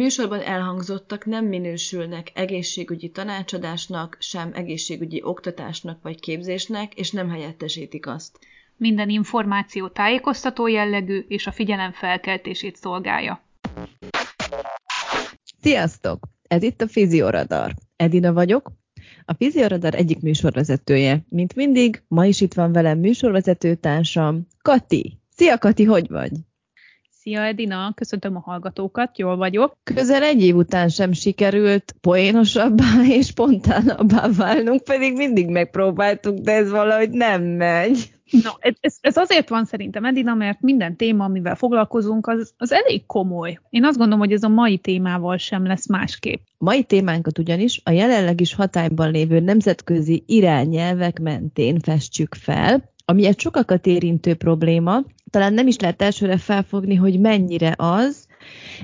Műsorban elhangzottak nem minősülnek egészségügyi tanácsadásnak, sem egészségügyi oktatásnak vagy képzésnek, és nem helyettesítik azt. Minden információ tájékoztató jellegű és a figyelem felkeltését szolgálja. Sziasztok! Ez itt a Fizioradar. Edina vagyok, a Fizioradar egyik műsorvezetője. Mint mindig, ma is itt van velem műsorvezetőtársam, Kati. Szia Kati, hogy vagy? Szia Edina, köszöntöm a hallgatókat, jól vagyok. Közel egy év után sem sikerült poénosabbá és spontánabbá válnunk, pedig mindig megpróbáltuk, de ez valahogy nem megy. No, ez, ez azért van szerintem, Edina, mert minden téma, amivel foglalkozunk, az, az elég komoly. Én azt gondolom, hogy ez a mai témával sem lesz másképp. Mai témánkat ugyanis a jelenleg is hatályban lévő nemzetközi irányelvek mentén festjük fel, ami egy sokakat érintő probléma, talán nem is lehet elsőre felfogni, hogy mennyire az,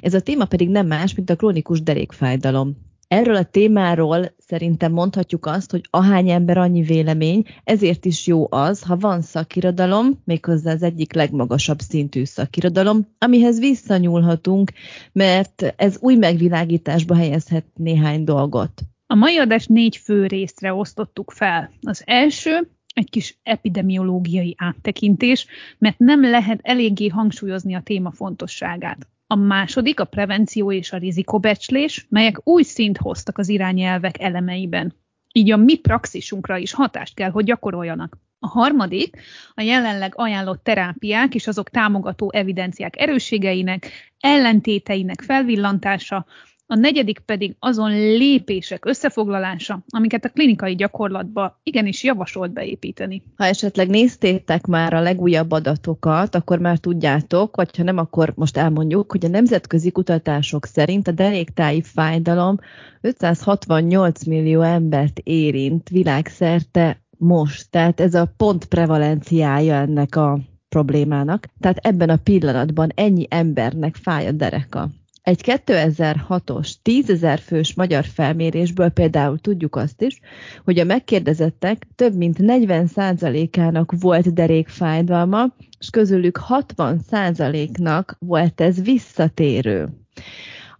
ez a téma pedig nem más, mint a krónikus derékfájdalom. Erről a témáról szerintem mondhatjuk azt, hogy ahány ember annyi vélemény, ezért is jó az, ha van szakirodalom, méghozzá az egyik legmagasabb szintű szakirodalom, amihez visszanyúlhatunk, mert ez új megvilágításba helyezhet néhány dolgot. A mai adást négy fő részre osztottuk fel. Az első egy kis epidemiológiai áttekintés, mert nem lehet eléggé hangsúlyozni a téma fontosságát. A második a prevenció és a rizikobecslés, melyek új szint hoztak az irányelvek elemeiben. Így a mi praxisunkra is hatást kell, hogy gyakoroljanak. A harmadik a jelenleg ajánlott terápiák és azok támogató evidenciák erősségeinek, ellentéteinek felvillantása, a negyedik pedig azon lépések összefoglalása, amiket a klinikai gyakorlatba igenis javasolt beépíteni. Ha esetleg néztétek már a legújabb adatokat, akkor már tudjátok, vagy ha nem, akkor most elmondjuk, hogy a nemzetközi kutatások szerint a deréktáji fájdalom 568 millió embert érint világszerte most. Tehát ez a pont prevalenciája ennek a problémának. Tehát ebben a pillanatban ennyi embernek fáj a dereka. Egy 2006-os 10 ezer fős magyar felmérésből például tudjuk azt is, hogy a megkérdezettek több mint 40%-ának volt derékfájdalma, és közülük 60%-nak volt ez visszatérő.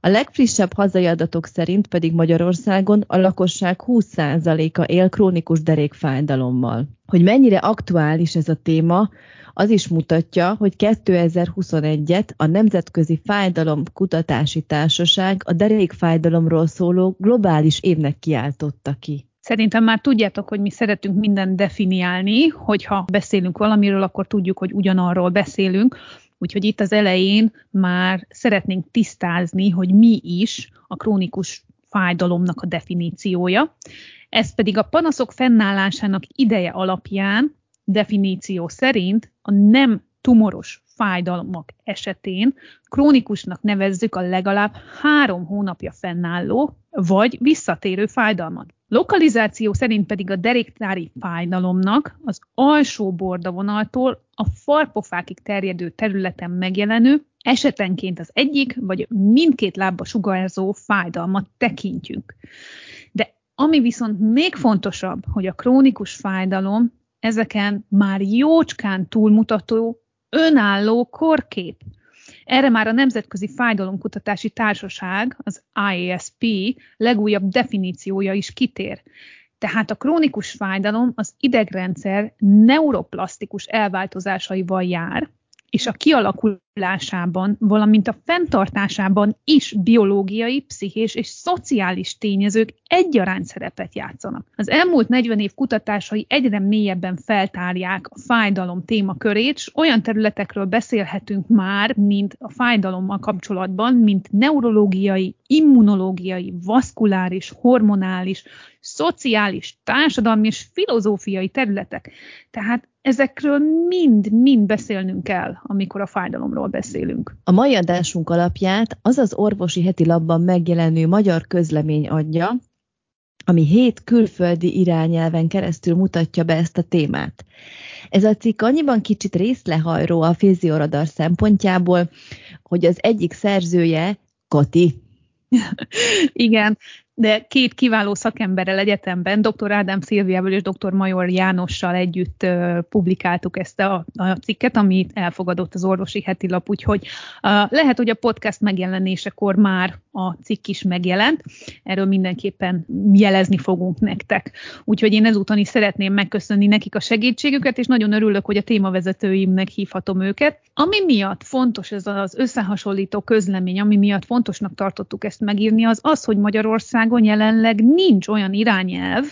A legfrissebb hazai adatok szerint pedig Magyarországon a lakosság 20%-a él krónikus derékfájdalommal. Hogy mennyire aktuális ez a téma, az is mutatja, hogy 2021-et a Nemzetközi Fájdalom Kutatási Társaság a derékfájdalomról szóló globális évnek kiáltotta ki. Szerintem már tudjátok, hogy mi szeretünk mindent definiálni, hogyha beszélünk valamiről, akkor tudjuk, hogy ugyanarról beszélünk. Úgyhogy itt az elején már szeretnénk tisztázni, hogy mi is a krónikus fájdalomnak a definíciója. Ez pedig a panaszok fennállásának ideje alapján definíció szerint a nem tumoros fájdalmak esetén krónikusnak nevezzük a legalább három hónapja fennálló vagy visszatérő fájdalmat. Lokalizáció szerint pedig a deréktári fájdalomnak az alsó bordavonaltól a farpofákig terjedő területen megjelenő, esetenként az egyik vagy mindkét lábba sugárzó fájdalmat tekintjük. De ami viszont még fontosabb, hogy a krónikus fájdalom ezeken már jócskán túlmutató, önálló korkép. Erre már a Nemzetközi Fájdalomkutatási Társaság, az IASP legújabb definíciója is kitér. Tehát a krónikus fájdalom az idegrendszer neuroplasztikus elváltozásaival jár, és a kialakulásában, valamint a fenntartásában is biológiai, pszichés és szociális tényezők egyaránt szerepet játszanak. Az elmúlt 40 év kutatásai egyre mélyebben feltárják a fájdalom témakörét, és olyan területekről beszélhetünk már, mint a fájdalommal kapcsolatban, mint neurológiai, immunológiai, vaszkuláris, hormonális, szociális, társadalmi és filozófiai területek. Tehát ezekről mind-mind beszélnünk kell, amikor a fájdalomról beszélünk. A mai adásunk alapját az az orvosi heti labban megjelenő magyar közlemény adja, ami hét külföldi irányelven keresztül mutatja be ezt a témát. Ez a cikk annyiban kicsit részlehajró a fizioradar szempontjából, hogy az egyik szerzője Kati. Igen, de két kiváló szakemberrel egyetemben, dr. Ádám Szilviával és dr. Major Jánossal együtt publikáltuk ezt a, a cikket, amit elfogadott az orvosi heti lap, úgyhogy uh, lehet, hogy a podcast megjelenésekor már a cikk is megjelent, erről mindenképpen jelezni fogunk nektek. Úgyhogy én ezúton is szeretném megköszönni nekik a segítségüket, és nagyon örülök, hogy a témavezetőimnek hívhatom őket. Ami miatt fontos ez az összehasonlító közlemény, ami miatt fontosnak tartottuk ezt megírni, az az, hogy Magyarországon jelenleg nincs olyan irányelv,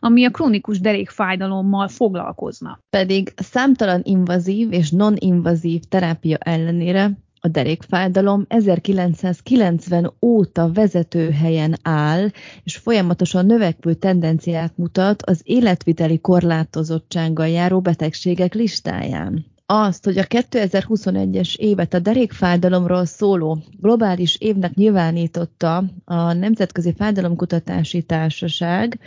ami a krónikus derékfájdalommal foglalkozna. Pedig számtalan invazív és non-invazív terápia ellenére a derékfájdalom 1990 óta vezető helyen áll, és folyamatosan növekvő tendenciát mutat az életviteli korlátozottsággal járó betegségek listáján. Azt, hogy a 2021-es évet a derékfájdalomról szóló globális évnek nyilvánította a Nemzetközi Fájdalomkutatási Társaság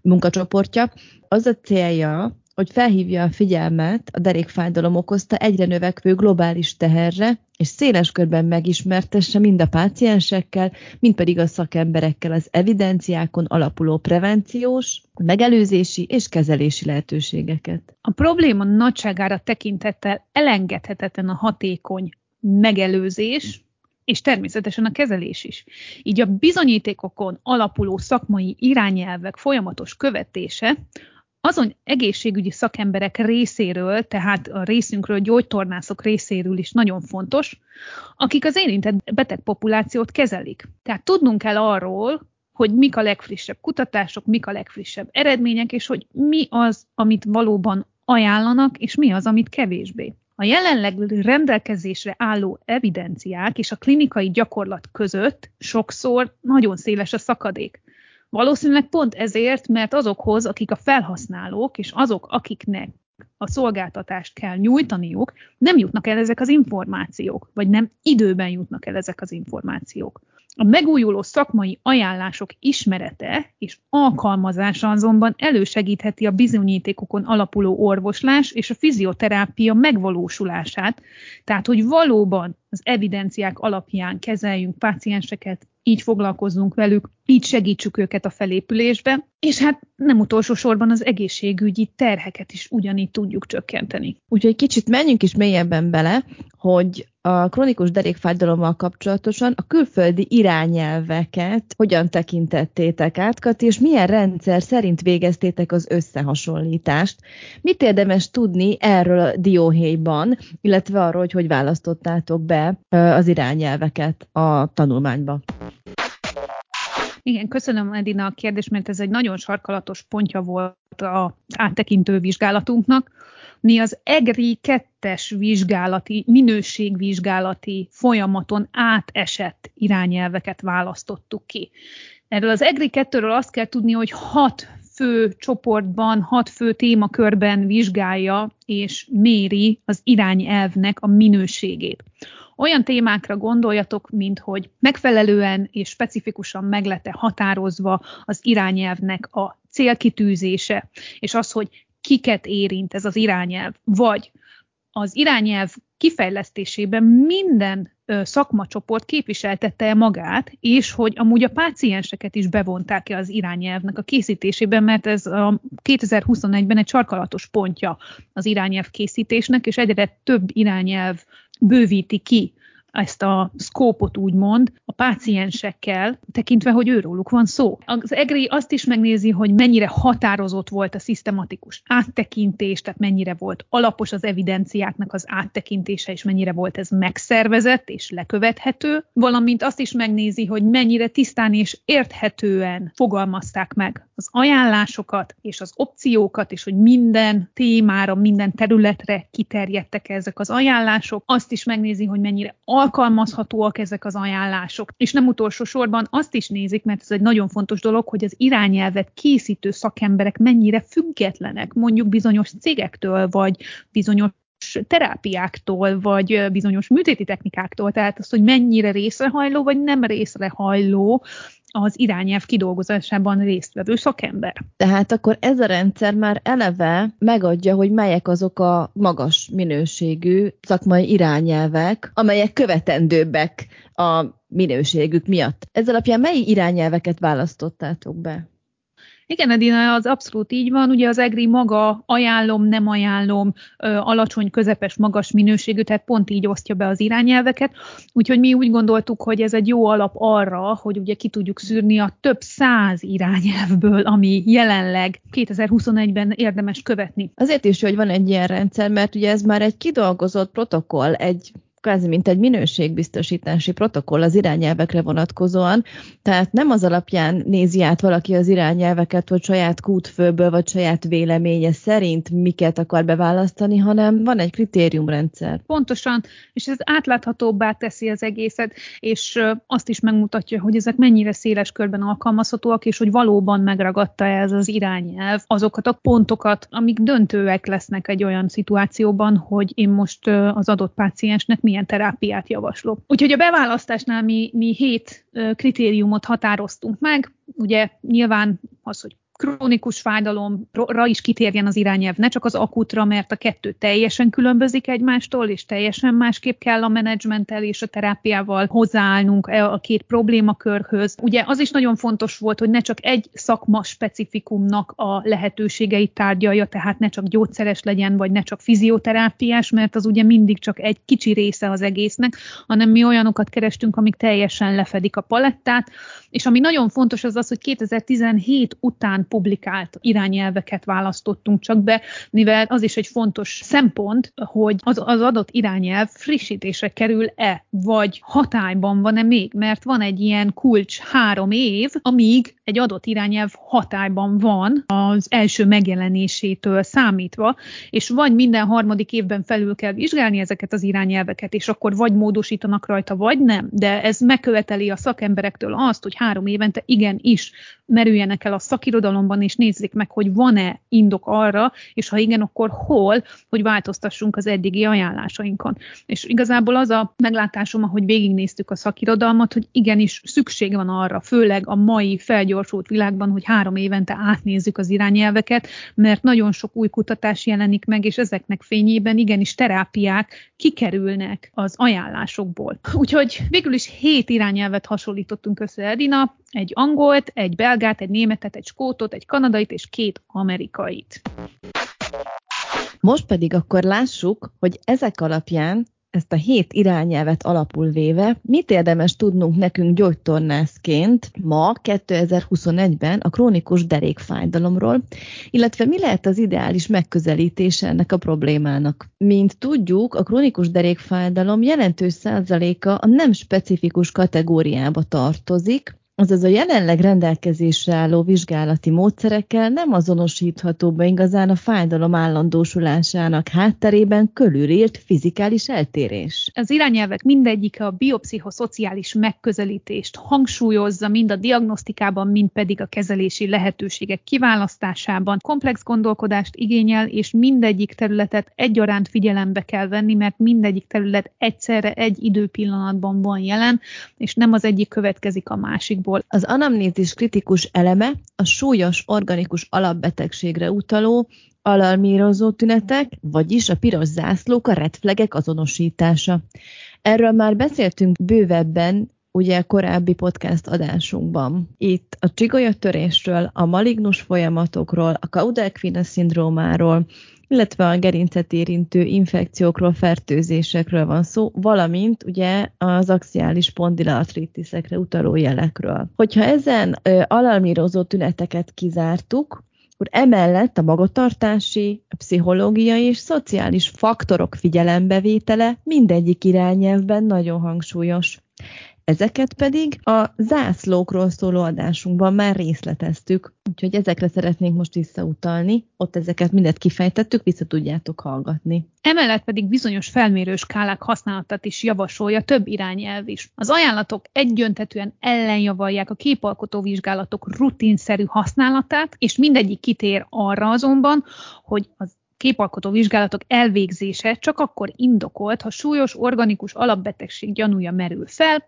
munkacsoportja, az a célja, hogy felhívja a figyelmet a derékfájdalom okozta egyre növekvő globális teherre, és széles körben megismertesse mind a páciensekkel, mind pedig a szakemberekkel az evidenciákon alapuló prevenciós, megelőzési és kezelési lehetőségeket. A probléma nagyságára tekintettel elengedhetetlen a hatékony megelőzés, és természetesen a kezelés is. Így a bizonyítékokon alapuló szakmai irányelvek folyamatos követése azon egészségügyi szakemberek részéről, tehát a részünkről, gyógytornászok részéről is nagyon fontos, akik az érintett betegpopulációt kezelik. Tehát tudnunk kell arról, hogy mik a legfrissebb kutatások, mik a legfrissebb eredmények, és hogy mi az, amit valóban ajánlanak, és mi az, amit kevésbé. A jelenleg rendelkezésre álló evidenciák és a klinikai gyakorlat között sokszor nagyon széles a szakadék. Valószínűleg pont ezért, mert azokhoz, akik a felhasználók, és azok, akiknek a szolgáltatást kell nyújtaniuk, nem jutnak el ezek az információk, vagy nem időben jutnak el ezek az információk. A megújuló szakmai ajánlások ismerete és alkalmazása azonban elősegítheti a bizonyítékokon alapuló orvoslás és a fizioterápia megvalósulását, tehát hogy valóban az evidenciák alapján kezeljünk pácienseket, így foglalkozzunk velük, így segítsük őket a felépülésbe, és hát nem utolsó sorban az egészségügyi terheket is ugyanígy tudjuk csökkenteni. Úgyhogy kicsit menjünk is mélyebben bele, hogy a krónikus derékfájdalommal kapcsolatosan a külföldi irányelveket hogyan tekintettétek át, Kati, és milyen rendszer szerint végeztétek az összehasonlítást? Mit érdemes tudni erről a dióhéjban, illetve arról, hogy hogy választottátok be az irányelveket a tanulmányba? Igen, köszönöm Edina a kérdést, mert ez egy nagyon sarkalatos pontja volt az áttekintő vizsgálatunknak. Mi az EGRI 2-es vizsgálati, minőségvizsgálati folyamaton átesett irányelveket választottuk ki. Erről az EGRI 2-ről azt kell tudni, hogy hat fő csoportban, hat fő témakörben vizsgálja és méri az irányelvnek a minőségét. Olyan témákra gondoljatok, mint hogy megfelelően és specifikusan meglete határozva az irányelvnek a célkitűzése, és az, hogy kiket érint ez az irányelv, vagy az irányelv kifejlesztésében minden szakmacsoport képviseltette magát, és hogy amúgy a pácienseket is bevonták-e az irányelvnek a készítésében, mert ez a 2021-ben egy sarkalatos pontja az irányelv készítésnek, és egyre több irányelv bővíti ki ezt a szkópot úgymond a páciensekkel, tekintve, hogy őróluk van szó. Az EGRI azt is megnézi, hogy mennyire határozott volt a szisztematikus áttekintés, tehát mennyire volt alapos az evidenciáknak az áttekintése, és mennyire volt ez megszervezett és lekövethető, valamint azt is megnézi, hogy mennyire tisztán és érthetően fogalmazták meg az ajánlásokat és az opciókat, és hogy minden témára, minden területre kiterjedtek ezek az ajánlások. Azt is megnézi, hogy mennyire alkalmazhatóak ezek az ajánlások. És nem utolsó sorban azt is nézik, mert ez egy nagyon fontos dolog, hogy az irányelvet készítő szakemberek mennyire függetlenek, mondjuk bizonyos cégektől, vagy bizonyos terápiáktól, vagy bizonyos műtéti technikáktól, tehát az, hogy mennyire részrehajló, vagy nem részrehajló az irányelv kidolgozásában résztvevő szakember. Tehát akkor ez a rendszer már eleve megadja, hogy melyek azok a magas minőségű szakmai irányelvek, amelyek követendőbbek a minőségük miatt. Ez alapján mely irányelveket választottátok be? Igen, Edina, az abszolút így van. Ugye az EGRI maga ajánlom, nem ajánlom, alacsony, közepes, magas minőségű, tehát pont így osztja be az irányelveket. Úgyhogy mi úgy gondoltuk, hogy ez egy jó alap arra, hogy ugye ki tudjuk szűrni a több száz irányelvből, ami jelenleg 2021-ben érdemes követni. Azért is, hogy van egy ilyen rendszer, mert ugye ez már egy kidolgozott protokoll, egy kvázi mint egy minőségbiztosítási protokoll az irányelvekre vonatkozóan, tehát nem az alapján nézi át valaki az irányelveket, hogy saját kútfőből vagy saját véleménye szerint miket akar beválasztani, hanem van egy kritériumrendszer. Pontosan, és ez átláthatóbbá teszi az egészet, és azt is megmutatja, hogy ezek mennyire széles körben alkalmazhatóak, és hogy valóban megragadta ez az irányelv azokat a pontokat, amik döntőek lesznek egy olyan szituációban, hogy én most az adott páciensnek milyen terápiát javaslok. Úgyhogy a beválasztásnál mi, mi hét kritériumot határoztunk meg, ugye nyilván az, hogy krónikus fájdalomra is kitérjen az irányelv, ne csak az akutra, mert a kettő teljesen különbözik egymástól, és teljesen másképp kell a menedzsmenttel és a terápiával hozzáállnunk e a két problémakörhöz. Ugye az is nagyon fontos volt, hogy ne csak egy szakma specifikumnak a lehetőségeit tárgyalja, tehát ne csak gyógyszeres legyen, vagy ne csak fizioterápiás, mert az ugye mindig csak egy kicsi része az egésznek, hanem mi olyanokat kerestünk, amik teljesen lefedik a palettát, és ami nagyon fontos az az, hogy 2017 után publikált irányelveket választottunk csak be, mivel az is egy fontos szempont, hogy az, az adott irányelv frissítésre kerül-e, vagy hatályban van-e még, mert van egy ilyen kulcs három év, amíg egy adott irányelv hatályban van az első megjelenésétől számítva, és vagy minden harmadik évben felül kell vizsgálni ezeket az irányelveket, és akkor vagy módosítanak rajta, vagy nem, de ez megköveteli a szakemberektől azt, hogy három évente igenis merüljenek el a szakirodalomban, és nézzék meg, hogy van-e indok arra, és ha igen, akkor hol, hogy változtassunk az eddigi ajánlásainkon. És igazából az a meglátásom, ahogy végignéztük a szakirodalmat, hogy igenis szükség van arra, főleg a mai felgyorsult világban, hogy három évente átnézzük az irányelveket, mert nagyon sok új kutatás jelenik meg, és ezeknek fényében igenis terápiák kikerülnek az ajánlásokból. Úgyhogy végül is hét irányelvet hasonlítottunk össze Edina, egy angolt, egy belgát, egy németet, egy skótot, egy kanadait és két amerikait. Most pedig akkor lássuk, hogy ezek alapján ezt a hét irányelvet alapul véve, mit érdemes tudnunk nekünk gyógytornászként ma, 2021-ben a krónikus derékfájdalomról, illetve mi lehet az ideális megközelítése ennek a problémának. Mint tudjuk, a krónikus derékfájdalom jelentős százaléka a nem specifikus kategóriába tartozik, azaz a jelenleg rendelkezésre álló vizsgálati módszerekkel nem azonosítható be igazán a fájdalom állandósulásának hátterében körülírt fizikális eltérés. Az irányelvek mindegyike a biopszichoszociális megközelítést hangsúlyozza mind a diagnosztikában, mind pedig a kezelési lehetőségek kiválasztásában. Komplex gondolkodást igényel, és mindegyik területet egyaránt figyelembe kell venni, mert mindegyik terület egyszerre egy időpillanatban van jelen, és nem az egyik következik a másik szempontból az anamnézis kritikus eleme a súlyos organikus alapbetegségre utaló alarmírozó tünetek, vagyis a piros zászlók, a redflegek azonosítása. Erről már beszéltünk bővebben ugye korábbi podcast adásunkban. Itt a csigolyattörésről, a malignus folyamatokról, a Cauda-Equina szindrómáról, illetve a gerincet érintő infekciókról, fertőzésekről van szó, valamint ugye az axiális spondilartritisekre utaló jelekről. Hogyha ezen ö, alarmírozó tüneteket kizártuk, akkor emellett a magatartási, a pszichológiai és szociális faktorok figyelembevétele mindegyik irányelvben nagyon hangsúlyos. Ezeket pedig a zászlókról szóló adásunkban már részleteztük, úgyhogy ezekre szeretnénk most visszautalni. Ott ezeket mindet kifejtettük, vissza tudjátok hallgatni. Emellett pedig bizonyos felmérő skálák használatát is javasolja több irányelv is. Az ajánlatok egyöntetően ellenjavalják a képalkotó vizsgálatok rutinszerű használatát, és mindegyik kitér arra azonban, hogy az képalkotó vizsgálatok elvégzése csak akkor indokolt, ha súlyos organikus alapbetegség gyanúja merül fel,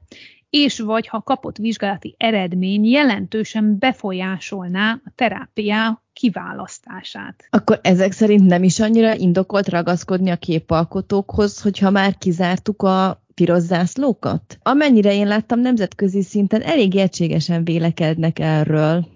és vagy ha kapott vizsgálati eredmény jelentősen befolyásolná a terápia kiválasztását. Akkor ezek szerint nem is annyira indokolt ragaszkodni a képalkotókhoz, hogyha már kizártuk a piros zászlókat? Amennyire én láttam, nemzetközi szinten elég egységesen vélekednek erről.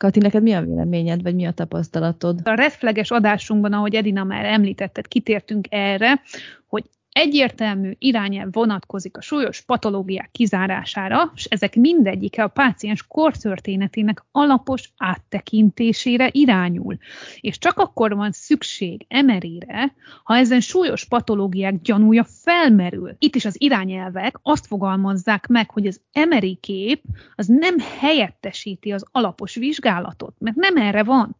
Kati, neked mi a véleményed, vagy mi a tapasztalatod? A refleges adásunkban, ahogy Edina már említetted, kitértünk erre, hogy egyértelmű irányelv vonatkozik a súlyos patológiák kizárására, és ezek mindegyike a páciens kortörténetének alapos áttekintésére irányul. És csak akkor van szükség emerére, ha ezen súlyos patológiák gyanúja felmerül. Itt is az irányelvek azt fogalmazzák meg, hogy az emeri kép az nem helyettesíti az alapos vizsgálatot, mert nem erre van.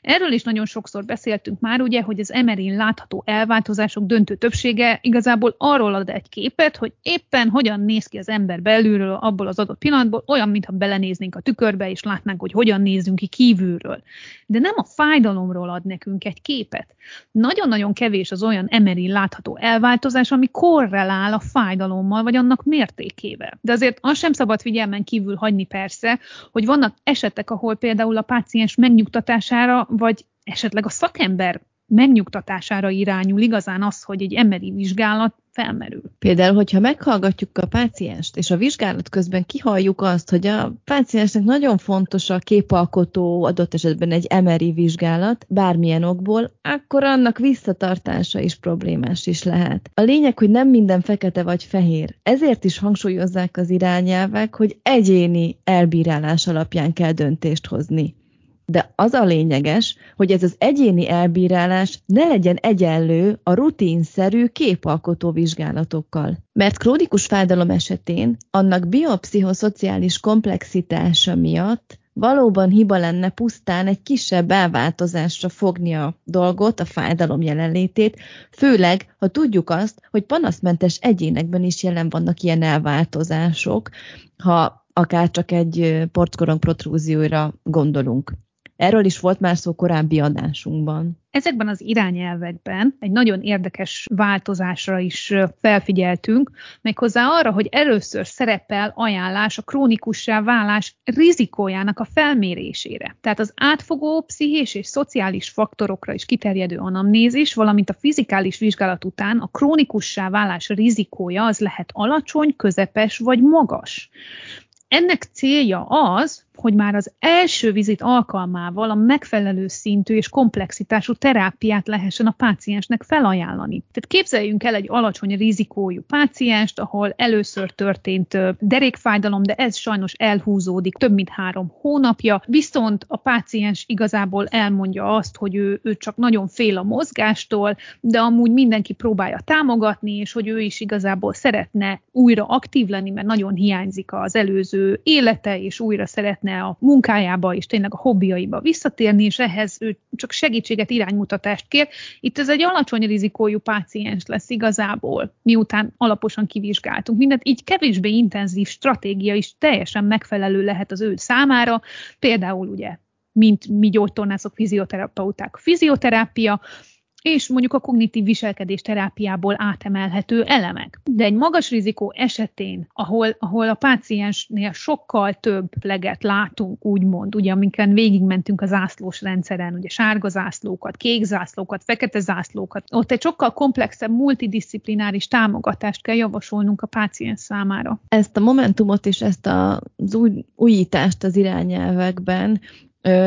Erről is nagyon sokszor beszéltünk már, ugye, hogy az MRI-n látható elváltozások döntő többsége igazából arról ad egy képet, hogy éppen hogyan néz ki az ember belülről abból az adott pillanatból, olyan, mintha belenéznénk a tükörbe, és látnánk, hogy hogyan nézzünk ki kívülről. De nem a fájdalomról ad nekünk egy képet. Nagyon-nagyon kevés az olyan MRI látható elváltozás, ami korrelál a fájdalommal, vagy annak mértékével. De azért azt sem szabad figyelmen kívül hagyni persze, hogy vannak esetek, ahol például a páciens megnyugtatására vagy esetleg a szakember megnyugtatására irányul igazán az, hogy egy emberi vizsgálat felmerül. Például, hogyha meghallgatjuk a pácienst, és a vizsgálat közben kihalljuk azt, hogy a páciensnek nagyon fontos a képalkotó, adott esetben egy MRI vizsgálat, bármilyen okból, akkor annak visszatartása is problémás is lehet. A lényeg, hogy nem minden fekete vagy fehér. Ezért is hangsúlyozzák az irányelvek, hogy egyéni elbírálás alapján kell döntést hozni de az a lényeges, hogy ez az egyéni elbírálás ne legyen egyenlő a rutinszerű képalkotó vizsgálatokkal. Mert krónikus fájdalom esetén annak biopszichoszociális komplexitása miatt valóban hiba lenne pusztán egy kisebb elváltozásra fogni a dolgot, a fájdalom jelenlétét, főleg, ha tudjuk azt, hogy panaszmentes egyénekben is jelen vannak ilyen elváltozások, ha akár csak egy porckorong protrúzióra gondolunk. Erről is volt már szó korábbi adásunkban. Ezekben az irányelvekben egy nagyon érdekes változásra is felfigyeltünk, méghozzá arra, hogy először szerepel ajánlás a krónikussá válás rizikójának a felmérésére. Tehát az átfogó pszichés és szociális faktorokra is kiterjedő anamnézis, valamint a fizikális vizsgálat után a krónikussá válás rizikója az lehet alacsony, közepes vagy magas. Ennek célja az, hogy már az első vizit alkalmával a megfelelő szintű és komplexitású terápiát lehessen a páciensnek felajánlani. Tehát képzeljünk el egy alacsony rizikójú pácienst, ahol először történt derékfájdalom, de ez sajnos elhúzódik több mint három hónapja, viszont a páciens igazából elmondja azt, hogy ő, ő csak nagyon fél a mozgástól, de amúgy mindenki próbálja támogatni, és hogy ő is igazából szeretne újra aktív lenni, mert nagyon hiányzik az előző élete, és újra szeretne szeretne a munkájába és tényleg a hobbiaiba visszatérni, és ehhez ő csak segítséget, iránymutatást kér. Itt ez egy alacsony rizikójú páciens lesz igazából, miután alaposan kivizsgáltunk mindent, így kevésbé intenzív stratégia is teljesen megfelelő lehet az ő számára, például ugye mint mi gyógytornászok, fizioterapeuták, fizioterápia, és mondjuk a kognitív viselkedés terápiából átemelhető elemek. De egy magas rizikó esetén, ahol, ahol a páciensnél sokkal több leget látunk, úgymond, ugye amiken végigmentünk a zászlós rendszeren, ugye sárga zászlókat, kék zászlókat, fekete zászlókat, ott egy sokkal komplexebb, multidisziplináris támogatást kell javasolnunk a páciens számára. Ezt a momentumot és ezt az új, újítást az irányelvekben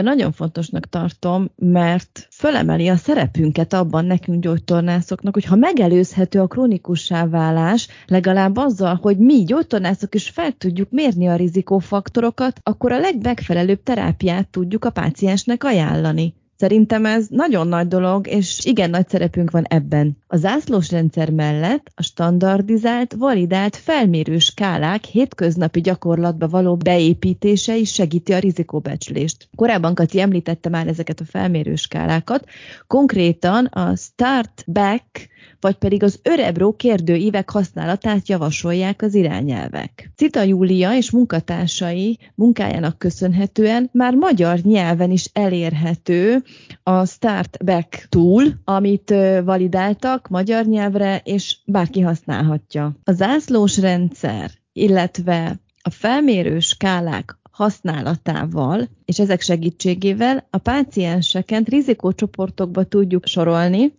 nagyon fontosnak tartom, mert fölemeli a szerepünket abban nekünk gyógytornászoknak, hogy ha megelőzhető a krónikussá válás, legalább azzal, hogy mi gyógytornászok is fel tudjuk mérni a rizikófaktorokat, akkor a legmegfelelőbb terápiát tudjuk a páciensnek ajánlani. Szerintem ez nagyon nagy dolog, és igen nagy szerepünk van ebben. A zászlós rendszer mellett a standardizált, validált felmérő skálák hétköznapi gyakorlatba való beépítése is segíti a rizikóbecslést. Korábban Kati említette már ezeket a felmérő skálákat, konkrétan a Start Back vagy pedig az örebró kérdőívek használatát javasolják az irányelvek. Cita Júlia és munkatársai munkájának köszönhetően már magyar nyelven is elérhető a Start Back Tool, amit validáltak magyar nyelvre, és bárki használhatja. A zászlós rendszer, illetve a felmérő skálák használatával és ezek segítségével a pácienseket rizikócsoportokba tudjuk sorolni,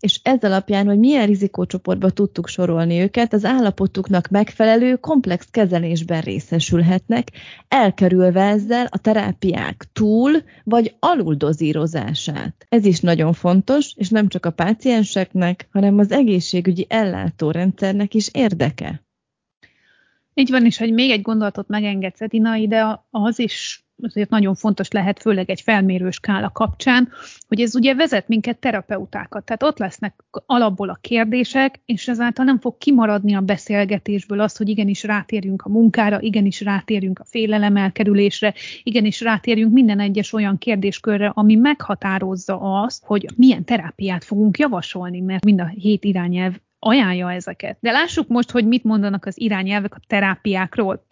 és ez alapján, hogy milyen rizikócsoportba tudtuk sorolni őket, az állapotuknak megfelelő komplex kezelésben részesülhetnek, elkerülve ezzel a terápiák túl vagy aluldozírozását. Ez is nagyon fontos, és nem csak a pácienseknek, hanem az egészségügyi ellátórendszernek is érdeke. Így van, és hogy még egy gondolatot megengedsz, Edina, ide az is azért nagyon fontos lehet, főleg egy felmérő skála kapcsán, hogy ez ugye vezet minket terapeutákat. Tehát ott lesznek alapból a kérdések, és ezáltal nem fog kimaradni a beszélgetésből az, hogy igenis rátérjünk a munkára, igenis rátérjünk a félelem elkerülésre, igenis rátérjünk minden egyes olyan kérdéskörre, ami meghatározza azt, hogy milyen terápiát fogunk javasolni, mert mind a hét irányelv ajánlja ezeket. De lássuk most, hogy mit mondanak az irányelvek a terápiákról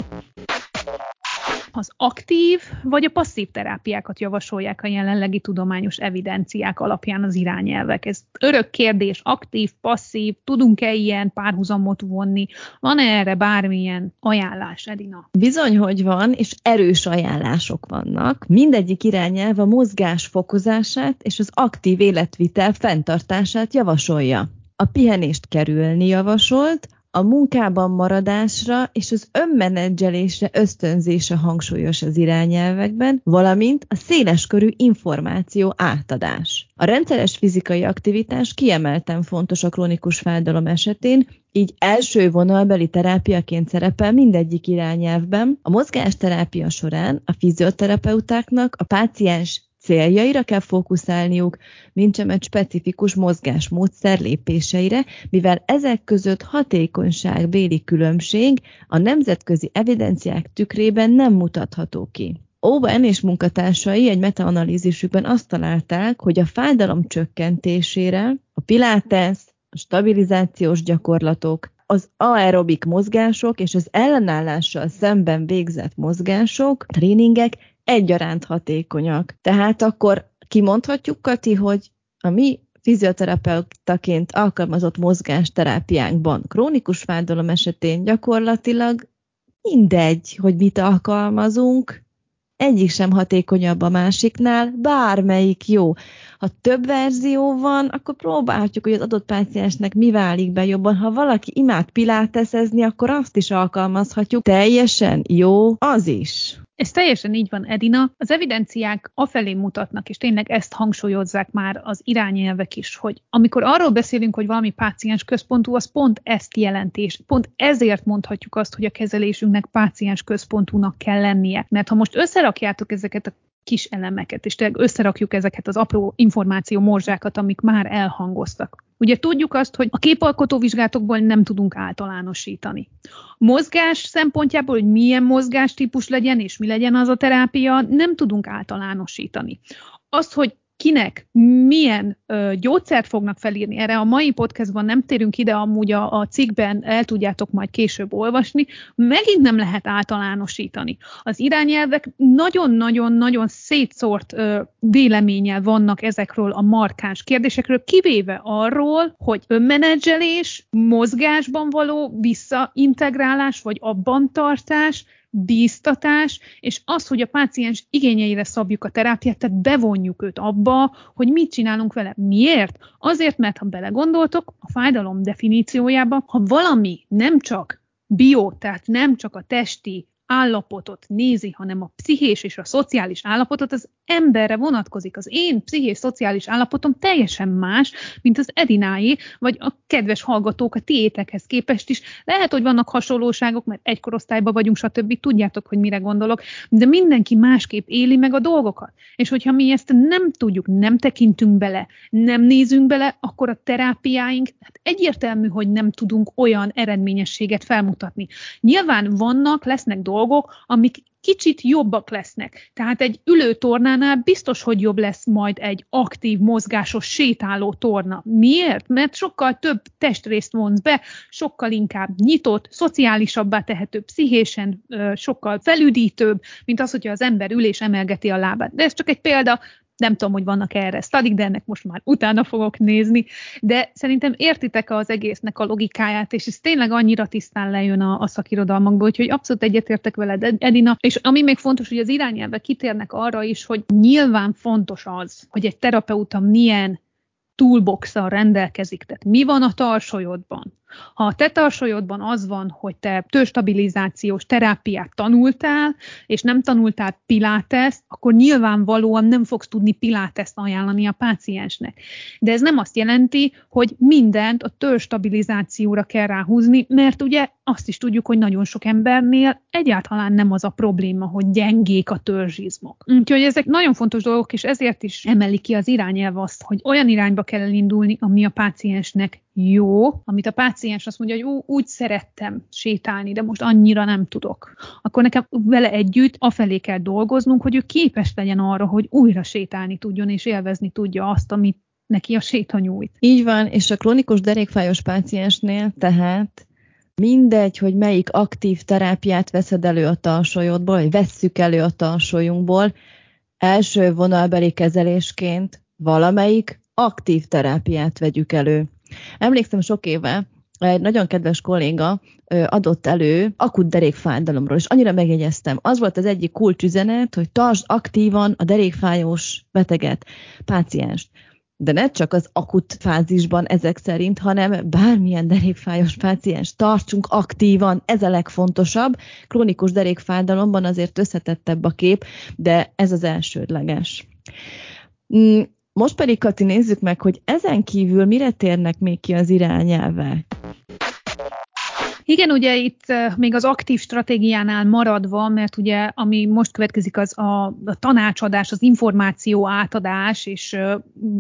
az aktív vagy a passzív terápiákat javasolják a jelenlegi tudományos evidenciák alapján az irányelvek. Ez örök kérdés, aktív, passzív, tudunk-e ilyen párhuzamot vonni? Van-e erre bármilyen ajánlás, Edina? Bizony, hogy van, és erős ajánlások vannak. Mindegyik irányelv a mozgás fokozását és az aktív életvitel fenntartását javasolja a pihenést kerülni javasolt, a munkában maradásra és az önmenedzselésre ösztönzése hangsúlyos az irányelvekben, valamint a széleskörű információ átadás. A rendszeres fizikai aktivitás kiemelten fontos a krónikus fájdalom esetén, így első vonalbeli terápiaként szerepel mindegyik irányelvben. A mozgásterápia során a fizioterapeutáknak a páciens céljaira kell fókuszálniuk, mint sem egy specifikus mozgásmódszer lépéseire, mivel ezek között hatékonyságbéli különbség a nemzetközi evidenciák tükrében nem mutatható ki. Owen és munkatársai egy metaanalízisükben azt találták, hogy a fájdalom csökkentésére a pilates, a stabilizációs gyakorlatok, az aerobik mozgások és az ellenállással szemben végzett mozgások, tréningek egyaránt hatékonyak. Tehát akkor kimondhatjuk, Kati, hogy a mi fizioterapeutaként alkalmazott mozgásterápiánkban krónikus fájdalom esetén gyakorlatilag mindegy, hogy mit alkalmazunk, egyik sem hatékonyabb a másiknál, bármelyik jó. Ha több verzió van, akkor próbálhatjuk, hogy az adott páciensnek mi válik be jobban. Ha valaki imád piláteszezni, akkor azt is alkalmazhatjuk. Teljesen jó az is. Ez teljesen így van, Edina. Az evidenciák afelé mutatnak, és tényleg ezt hangsúlyozzák már az irányelvek is, hogy amikor arról beszélünk, hogy valami páciens központú, az pont ezt jelenti, és pont ezért mondhatjuk azt, hogy a kezelésünknek páciens központúnak kell lennie. Mert ha most összerakjátok ezeket a kis elemeket, és tényleg összerakjuk ezeket az apró információ morzsákat, amik már elhangoztak. Ugye tudjuk azt, hogy a képalkotó vizsgálatokból nem tudunk általánosítani. Mozgás szempontjából, hogy milyen mozgástípus legyen, és mi legyen az a terápia, nem tudunk általánosítani. Az, hogy kinek milyen ö, gyógyszert fognak felírni. Erre a mai podcastban nem térünk ide, amúgy a, a cikkben el tudjátok majd később olvasni. Megint nem lehet általánosítani. Az irányelvek nagyon-nagyon-nagyon szétszórt ö, véleménnyel vannak ezekről a markáns kérdésekről, kivéve arról, hogy önmenedzselés, mozgásban való visszaintegrálás, vagy abban tartás, bíztatás, és az, hogy a páciens igényeire szabjuk a terápiát, tehát bevonjuk őt abba, hogy mit csinálunk vele. Miért? Azért, mert ha belegondoltok, a fájdalom definíciójába, ha valami nem csak bio, tehát nem csak a testi állapotot nézi, hanem a pszichés és a szociális állapotot, az emberre vonatkozik. Az én pszichés szociális állapotom teljesen más, mint az Edináé, vagy a kedves hallgatók a tiétekhez képest is. Lehet, hogy vannak hasonlóságok, mert egy korosztályban vagyunk, stb. Tudjátok, hogy mire gondolok, de mindenki másképp éli meg a dolgokat. És hogyha mi ezt nem tudjuk, nem tekintünk bele, nem nézünk bele, akkor a terápiáink hát egyértelmű, hogy nem tudunk olyan eredményességet felmutatni. Nyilván vannak, lesznek dolgok, amik kicsit jobbak lesznek. Tehát egy ülő tornánál biztos, hogy jobb lesz majd egy aktív, mozgásos, sétáló torna. Miért? Mert sokkal több testrészt vonz be, sokkal inkább nyitott, szociálisabbá tehető, pszichésen sokkal felüdítőbb, mint az, hogyha az ember ül és emelgeti a lábát. De ez csak egy példa, Nem tudom, hogy vannak erre sztadik, de ennek most már utána fogok nézni. De szerintem értitek az egésznek a logikáját, és ez tényleg annyira tisztán lejön a, a szakirodalmakból, úgyhogy abszolút egyetértek veled, Edina. És ami még fontos, hogy az irányelvek kitérnek arra is, hogy nyilván fontos az, hogy egy terapeuta milyen toolbox rendelkezik. Tehát mi van a tarsolyodban? Ha a te tarsolyodban az van, hogy te tőstabilizációs terápiát tanultál, és nem tanultál piláteszt, akkor nyilvánvalóan nem fogsz tudni piláteszt ajánlani a páciensnek. De ez nem azt jelenti, hogy mindent a tőstabilizációra kell ráhúzni, mert ugye azt is tudjuk, hogy nagyon sok embernél egyáltalán nem az a probléma, hogy gyengék a törzsizmok. Úgyhogy ezek nagyon fontos dolgok, és ezért is emeli ki az irányelv azt, hogy olyan irányba kell elindulni, ami a páciensnek jó, amit a páciens azt mondja, hogy ú, úgy szerettem sétálni, de most annyira nem tudok. Akkor nekem vele együtt afelé kell dolgoznunk, hogy ő képes legyen arra, hogy újra sétálni tudjon, és élvezni tudja azt, amit neki a séta nyújt. Így van, és a krónikus derékfájos páciensnél tehát mindegy, hogy melyik aktív terápiát veszed elő a tarsolyodból, vagy vesszük elő a tarsolyunkból, első vonalbeli kezelésként valamelyik aktív terápiát vegyük elő. Emlékszem sok éve, egy nagyon kedves kolléga adott elő akut derékfájdalomról, és annyira megjegyeztem. Az volt az egyik kulcsüzenet, hogy tartsd aktívan a derékfájós beteget, pácienst. De ne csak az akut fázisban ezek szerint, hanem bármilyen derékfájós páciens tartsunk aktívan, ez a legfontosabb. Krónikus derékfájdalomban azért összetettebb a kép, de ez az elsődleges. Most pedig, Kati, nézzük meg, hogy ezen kívül mire térnek még ki az irányelvek. Igen, ugye itt még az aktív stratégiánál maradva, mert ugye ami most következik az a, a tanácsadás, az információ átadás, és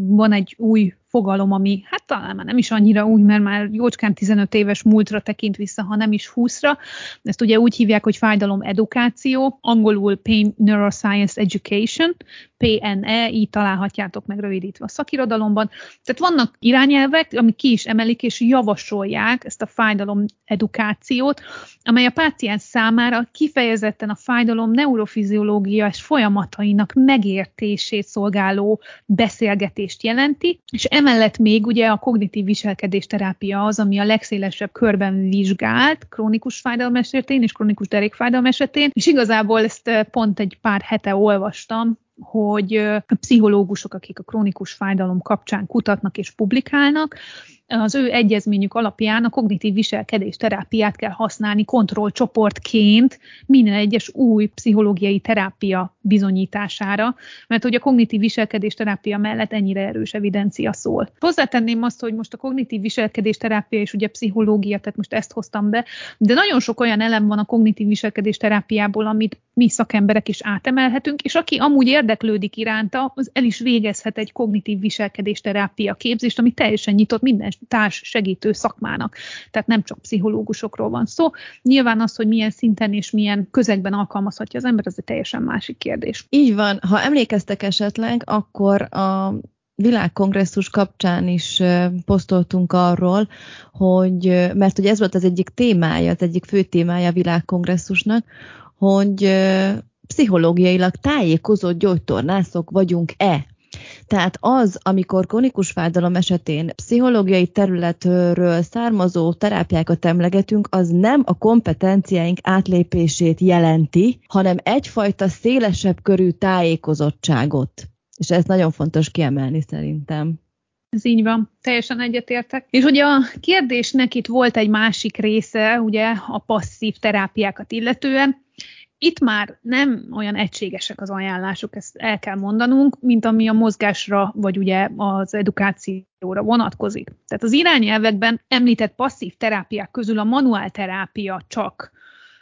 van egy új fogalom, ami hát talán már nem is annyira új, mert már jócskán 15 éves múltra tekint vissza, ha nem is 20-ra. Ezt ugye úgy hívják, hogy fájdalom edukáció, angolul Pain Neuroscience Education, PNE, így találhatjátok meg rövidítve a szakirodalomban. Tehát vannak irányelvek, amik ki is emelik és javasolják ezt a fájdalom edukációt, amely a páciens számára kifejezetten a fájdalom neurofiziológiás folyamatainak megértését szolgáló beszélgetést jelenti, és emellett még ugye a kognitív viselkedés terápia az, ami a legszélesebb körben vizsgált krónikus fájdalom esetén és krónikus derékfájdalom esetén, és igazából ezt eh, pont egy pár hete olvastam, hogy a pszichológusok, akik a krónikus fájdalom kapcsán kutatnak és publikálnak, az ő egyezményük alapján a kognitív viselkedés terápiát kell használni kontrollcsoportként minden egyes új pszichológiai terápia bizonyítására, mert hogy a kognitív viselkedés terápia mellett ennyire erős evidencia szól. Hozzátenném azt, hogy most a kognitív viselkedés terápia és ugye pszichológia, tehát most ezt hoztam be, de nagyon sok olyan elem van a kognitív viselkedés terápiából, amit mi szakemberek is átemelhetünk, és aki amúgy érdeklődik iránta, az el is végezhet egy kognitív viselkedés terápia képzést, ami teljesen nyitott minden társ segítő szakmának. Tehát nem csak pszichológusokról van szó. Nyilván az, hogy milyen szinten és milyen közegben alkalmazhatja az ember, ez egy teljesen másik kérdés. Így van. Ha emlékeztek esetleg, akkor a világkongresszus kapcsán is posztoltunk arról, hogy, mert ugye ez volt az egyik témája, az egyik fő témája a világkongresszusnak, hogy pszichológiailag tájékozott gyógytornászok vagyunk-e. Tehát az, amikor kronikus fájdalom esetén pszichológiai területről származó terápiákat emlegetünk, az nem a kompetenciáink átlépését jelenti, hanem egyfajta szélesebb körű tájékozottságot. És ez nagyon fontos kiemelni szerintem. Ez így van, teljesen egyetértek. És ugye a kérdésnek itt volt egy másik része, ugye a passzív terápiákat illetően, itt már nem olyan egységesek az ajánlások, ezt el kell mondanunk, mint ami a mozgásra, vagy ugye az edukációra vonatkozik. Tehát az irányelvekben említett passzív terápiák közül a manuál terápia csak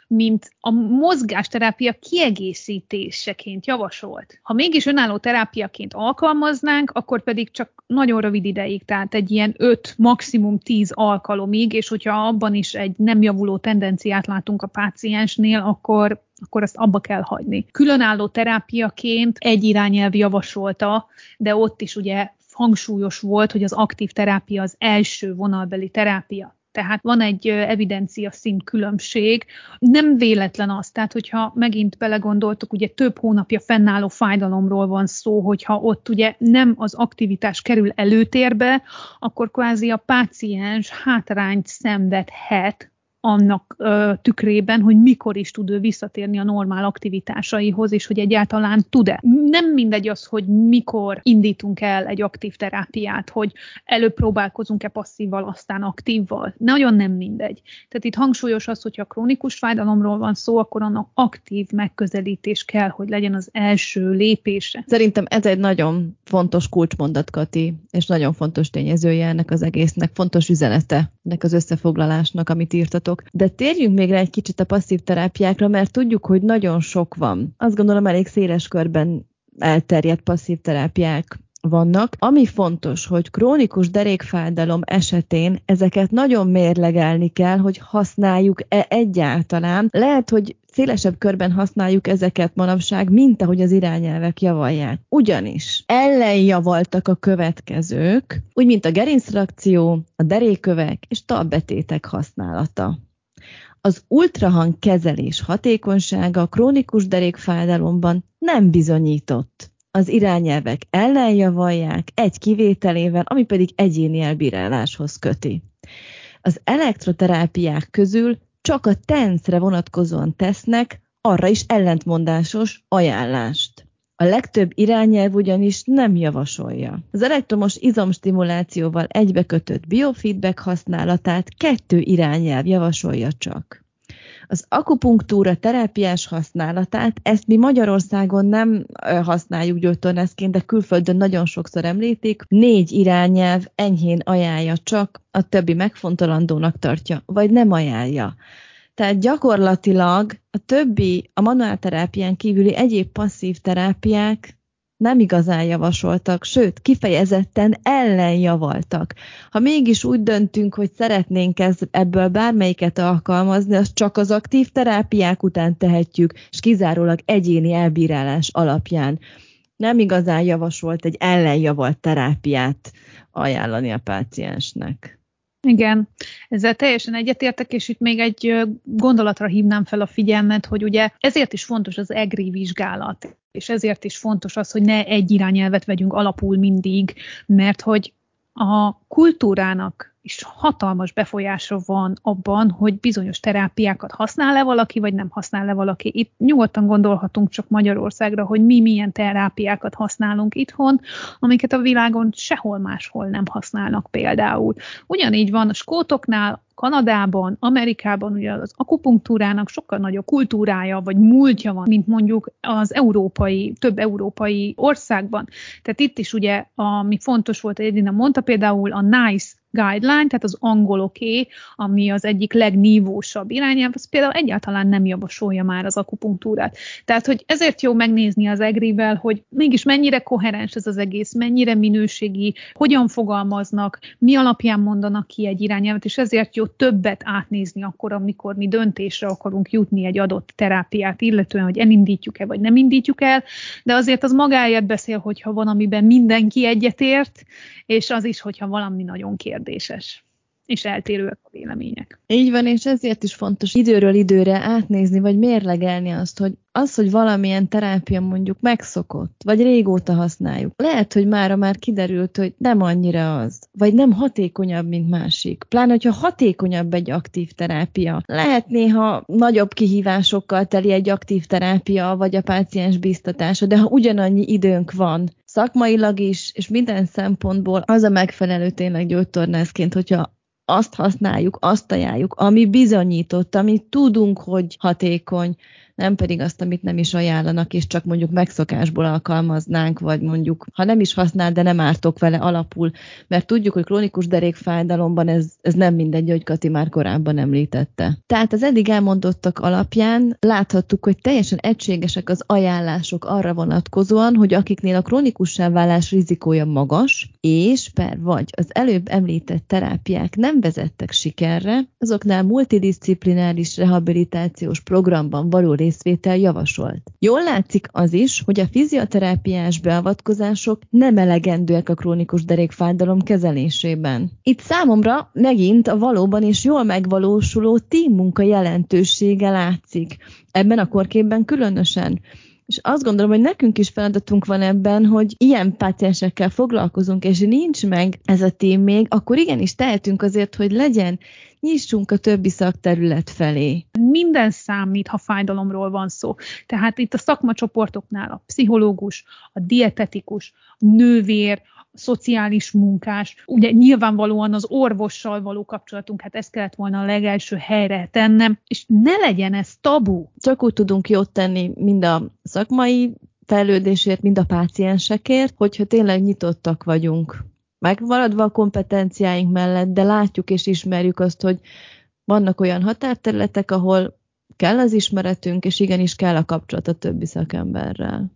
mint a mozgásterápia kiegészítéseként javasolt. Ha mégis önálló terápiaként alkalmaznánk, akkor pedig csak nagyon rövid ideig, tehát egy ilyen 5, maximum 10 alkalomig, és hogyha abban is egy nem javuló tendenciát látunk a páciensnél, akkor akkor ezt abba kell hagyni. Különálló terápiaként egy irányelv javasolta, de ott is ugye hangsúlyos volt, hogy az aktív terápia az első vonalbeli terápia. Tehát van egy evidencia szint különbség. Nem véletlen az, tehát hogyha megint belegondoltok, ugye több hónapja fennálló fájdalomról van szó, hogyha ott ugye nem az aktivitás kerül előtérbe, akkor kvázi a páciens hátrányt szenvedhet annak ö, tükrében, hogy mikor is tud ő visszatérni a normál aktivitásaihoz, és hogy egyáltalán tud-e. Nem mindegy az, hogy mikor indítunk el egy aktív terápiát, hogy előbb próbálkozunk-e passzívval, aztán aktívval. Nagyon nem mindegy. Tehát itt hangsúlyos az, hogyha krónikus fájdalomról van szó, akkor annak aktív megközelítés kell, hogy legyen az első lépése. Szerintem ez egy nagyon fontos kulcsmondat, Kati, és nagyon fontos tényezője ennek az egésznek, fontos üzenete ennek az összefoglalásnak, amit írtatok dolog. De térjünk még rá egy kicsit a passzív terápiákra, mert tudjuk, hogy nagyon sok van. Azt gondolom elég széles körben elterjedt passzív terápiák vannak. Ami fontos, hogy krónikus derékfájdalom esetén ezeket nagyon mérlegelni kell, hogy használjuk-e egyáltalán. Lehet, hogy szélesebb körben használjuk ezeket manapság, mint ahogy az irányelvek javalják. Ugyanis ellenjavaltak a következők, úgy mint a gerinctrakció, a derékövek és talbetétek használata. Az ultrahang kezelés hatékonysága a krónikus derékfájdalomban nem bizonyított. Az irányelvek ellenjavalják egy kivételével, ami pedig egyéni elbíráláshoz köti. Az elektroterápiák közül csak a tenszre vonatkozóan tesznek arra is ellentmondásos ajánlást. A legtöbb irányelv ugyanis nem javasolja. Az elektromos izomstimulációval egybekötött biofeedback használatát kettő irányelv javasolja csak. Az akupunktúra terápiás használatát, ezt mi Magyarországon nem használjuk gyógytornászként, de külföldön nagyon sokszor említik. Négy irányelv enyhén ajánlja csak, a többi megfontolandónak tartja, vagy nem ajánlja. Tehát gyakorlatilag a többi, a manuálterápián kívüli egyéb passzív terápiák nem igazán javasoltak, sőt, kifejezetten ellenjavaltak. Ha mégis úgy döntünk, hogy szeretnénk ez, ebből bármelyiket alkalmazni, azt csak az aktív terápiák után tehetjük, és kizárólag egyéni elbírálás alapján. Nem igazán javasolt egy ellenjavalt terápiát ajánlani a páciensnek. Igen, ezzel teljesen egyetértek, és itt még egy gondolatra hívnám fel a figyelmet, hogy ugye ezért is fontos az EGRI vizsgálat, és ezért is fontos az, hogy ne egy irányelvet vegyünk alapul mindig, mert hogy a kultúrának is hatalmas befolyása van abban, hogy bizonyos terápiákat használ-e valaki, vagy nem használ-e valaki. Itt nyugodtan gondolhatunk csak Magyarországra, hogy mi milyen terápiákat használunk itthon, amiket a világon sehol máshol nem használnak például. Ugyanígy van a skótoknál, Kanadában, Amerikában ugye az akupunktúrának sokkal nagyobb kultúrája vagy múltja van, mint mondjuk az európai, több európai országban. Tehát itt is ugye, ami fontos volt, Edina mondta például a NICE guideline, tehát az angoloké, ami az egyik legnívósabb irányelv, az például egyáltalán nem javasolja már az akupunktúrát. Tehát, hogy ezért jó megnézni az egrivel, hogy mégis mennyire koherens ez az egész, mennyire minőségi, hogyan fogalmaznak, mi alapján mondanak ki egy irányelvet, és ezért jó többet átnézni akkor, amikor mi döntésre akarunk jutni egy adott terápiát, illetően, hogy elindítjuk-e, vagy nem indítjuk el, de azért az magáért beszél, hogyha van, amiben mindenki egyetért, és az is, hogyha valami nagyon kérdés kérdéses és eltérőek a vélemények. Így van, és ezért is fontos időről időre átnézni, vagy mérlegelni azt, hogy az, hogy valamilyen terápia mondjuk megszokott, vagy régóta használjuk, lehet, hogy mára már kiderült, hogy nem annyira az, vagy nem hatékonyabb, mint másik. Pláne, hogyha hatékonyabb egy aktív terápia. Lehet néha nagyobb kihívásokkal teli egy aktív terápia, vagy a páciens biztatása, de ha ugyanannyi időnk van, szakmailag is, és minden szempontból az a megfelelő tényleg gyógytornászként, hogyha azt használjuk, azt ajánljuk, ami bizonyított, amit tudunk, hogy hatékony, nem pedig azt, amit nem is ajánlanak, és csak mondjuk megszokásból alkalmaznánk, vagy mondjuk, ha nem is használ, de nem ártok vele alapul, mert tudjuk, hogy krónikus derékfájdalomban ez, ez nem mindegy, hogy Kati már korábban említette. Tehát az eddig elmondottak alapján láthattuk, hogy teljesen egységesek az ajánlások arra vonatkozóan, hogy akiknél a krónikussá válás rizikója magas, és per vagy az előbb említett terápiák nem vezettek sikerre, azoknál multidisciplináris rehabilitációs programban való részvétel javasolt. Jól látszik az is, hogy a fizioterápiás beavatkozások nem elegendőek a krónikus derékfájdalom kezelésében. Itt számomra megint a valóban és jól megvalósuló munka jelentősége látszik. Ebben a korképben különösen. És azt gondolom, hogy nekünk is feladatunk van ebben, hogy ilyen páciensekkel foglalkozunk, és nincs meg ez a tím még, akkor igenis tehetünk azért, hogy legyen, nyissunk a többi szakterület felé. Minden számít, ha fájdalomról van szó. Tehát itt a szakmacsoportoknál a pszichológus, a dietetikus, a nővér, szociális munkás, ugye nyilvánvalóan az orvossal való kapcsolatunk, hát ezt kellett volna a legelső helyre tennem, és ne legyen ez tabu. Csak úgy tudunk jót tenni mind a szakmai fejlődésért, mind a páciensekért, hogyha tényleg nyitottak vagyunk. Megmaradva a kompetenciáink mellett, de látjuk és ismerjük azt, hogy vannak olyan határterületek, ahol kell az ismeretünk, és igenis kell a kapcsolat a többi szakemberrel.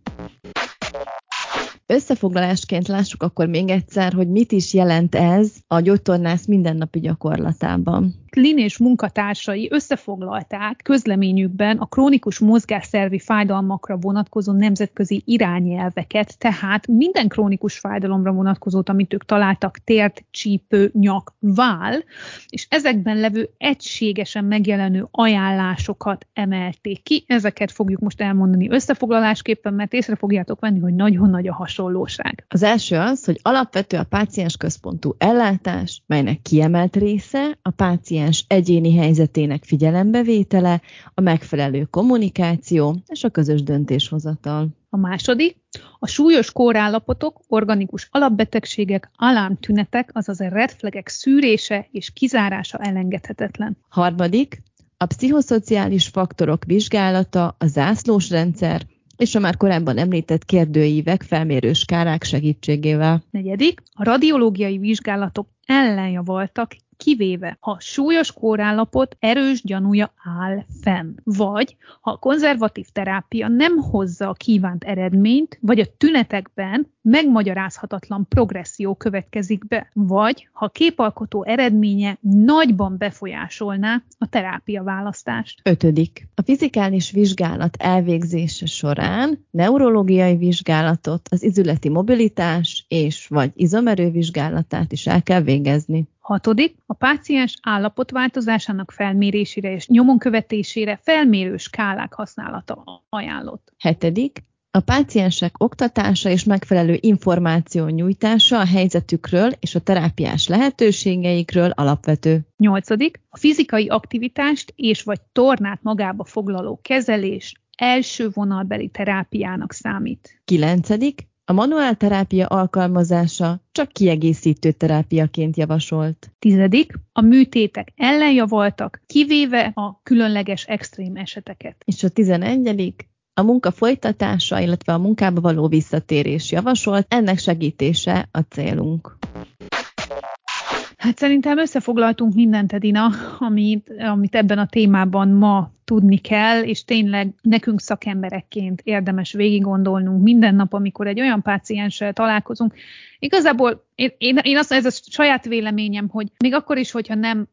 Összefoglalásként lássuk akkor még egyszer, hogy mit is jelent ez a gyógytornász mindennapi gyakorlatában. Lin és munkatársai összefoglalták közleményükben a krónikus mozgásszervi fájdalmakra vonatkozó nemzetközi irányelveket, tehát minden krónikus fájdalomra vonatkozót, amit ők találtak, tért, csípő, nyak, vál, és ezekben levő egységesen megjelenő ajánlásokat emelték ki. Ezeket fogjuk most elmondani összefoglalásképpen, mert észre fogjátok venni, hogy nagyon nagy a hasonlóság. Az első az, hogy alapvető a páciens központú ellátás, melynek kiemelt része a páciens páciens egyéni helyzetének figyelembevétele, a megfelelő kommunikáció és a közös döntéshozatal. A második, a súlyos kórállapotok, organikus alapbetegségek, alámtünetek, azaz a red flagek szűrése és kizárása elengedhetetlen. Harmadik, a pszichoszociális faktorok vizsgálata, a zászlós rendszer, és a már korábban említett kérdőívek felmérő skálák segítségével. Negyedik, a radiológiai vizsgálatok ellenjavaltak kivéve ha súlyos kórállapot erős gyanúja áll fenn, vagy ha a konzervatív terápia nem hozza a kívánt eredményt, vagy a tünetekben megmagyarázhatatlan progresszió következik be, vagy ha képalkotó eredménye nagyban befolyásolná a terápia választást. Ötödik. A fizikális vizsgálat elvégzése során neurológiai vizsgálatot, az izületi mobilitás és vagy izomerő vizsgálatát is el kell végezni. Hatodik, a páciens állapotváltozásának felmérésére és nyomon követésére felmérő skálák használata ajánlott. Hetedik, a páciensek oktatása és megfelelő információ nyújtása a helyzetükről és a terápiás lehetőségeikről alapvető. Nyolcadik, a fizikai aktivitást és vagy tornát magába foglaló kezelés első vonalbeli terápiának számít. Kilencedik, a manuál terápia alkalmazása csak kiegészítő terápiaként javasolt. Tizedik, a műtétek ellenjavoltak, kivéve a különleges extrém eseteket. És a tizenegyedik, a munka folytatása, illetve a munkába való visszatérés javasolt, ennek segítése a célunk. Hát szerintem összefoglaltunk mindent, Edina, amit, amit ebben a témában ma tudni kell, és tényleg nekünk szakemberekként érdemes végig gondolnunk minden nap, amikor egy olyan pácienssel találkozunk. Igazából én, én, én azt ez a saját véleményem, hogy még akkor is, hogyha nem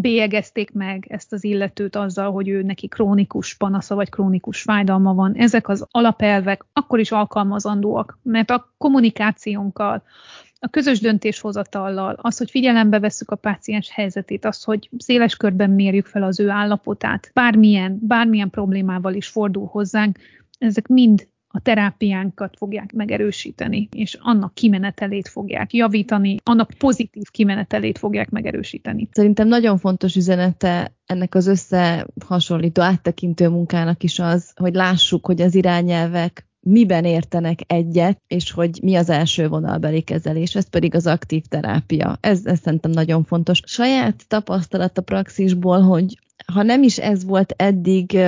bélyegezték meg ezt az illetőt azzal, hogy ő neki krónikus panasza vagy krónikus fájdalma van. Ezek az alapelvek akkor is alkalmazandóak, mert a kommunikációnkkal, a közös döntéshozatallal, az, hogy figyelembe vesszük a páciens helyzetét, az, hogy széles körben mérjük fel az ő állapotát, bármilyen, bármilyen problémával is fordul hozzánk, ezek mind a terápiánkat fogják megerősíteni, és annak kimenetelét fogják javítani, annak pozitív kimenetelét fogják megerősíteni. Szerintem nagyon fontos üzenete ennek az összehasonlító, áttekintő munkának is az, hogy lássuk, hogy az irányelvek miben értenek egyet, és hogy mi az első vonalbeli kezelés, ez pedig az aktív terápia. Ez, ez szerintem nagyon fontos. Saját tapasztalat a praxisból, hogy ha nem is ez volt eddig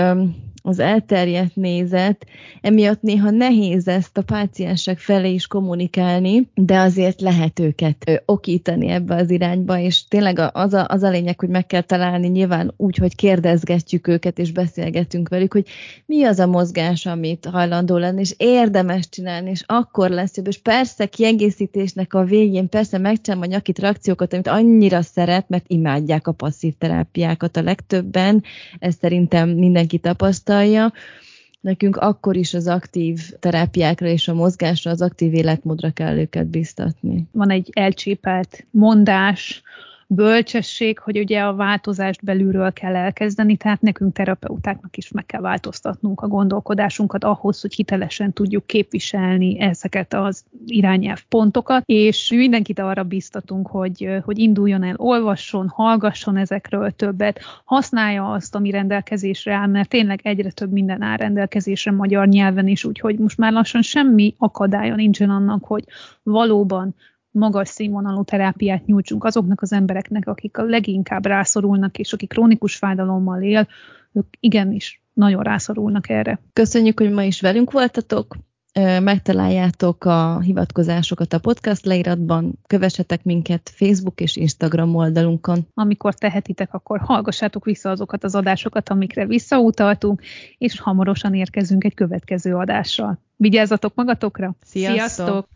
az elterjedt nézet, emiatt néha nehéz ezt a páciensek felé is kommunikálni, de azért lehet őket okítani ebbe az irányba, és tényleg az a, az a lényeg, hogy meg kell találni nyilván úgy, hogy kérdezgetjük őket, és beszélgetünk velük, hogy mi az a mozgás, amit hajlandó lenni, és érdemes csinálni, és akkor lesz jobb, és persze kiegészítésnek a végén, persze megcsinálom a nyaki trakciókat, amit annyira szeret, mert imádják a passzív terápiákat a legtöbben, ezt szerintem mindenki tapasztal, tapasztalja, nekünk akkor is az aktív terápiákra és a mozgásra, az aktív életmódra kell őket biztatni. Van egy elcsépelt mondás, bölcsesség, hogy ugye a változást belülről kell elkezdeni, tehát nekünk terapeutáknak is meg kell változtatnunk a gondolkodásunkat ahhoz, hogy hitelesen tudjuk képviselni ezeket az irányelv pontokat, és mindenkit arra biztatunk, hogy, hogy induljon el, olvasson, hallgasson ezekről többet, használja azt, ami rendelkezésre áll, mert tényleg egyre több minden áll rendelkezésre magyar nyelven is, úgyhogy most már lassan semmi akadálya nincsen annak, hogy valóban magas színvonalú terápiát nyújtsunk azoknak az embereknek, akik a leginkább rászorulnak, és akik krónikus fájdalommal él, ők igenis nagyon rászorulnak erre. Köszönjük, hogy ma is velünk voltatok. Megtaláljátok a hivatkozásokat a podcast leíratban, kövessetek minket Facebook és Instagram oldalunkon. Amikor tehetitek, akkor hallgassátok vissza azokat az adásokat, amikre visszautaltunk, és hamarosan érkezünk egy következő adással. Vigyázzatok magatokra! Sziasztok! Sziasztok!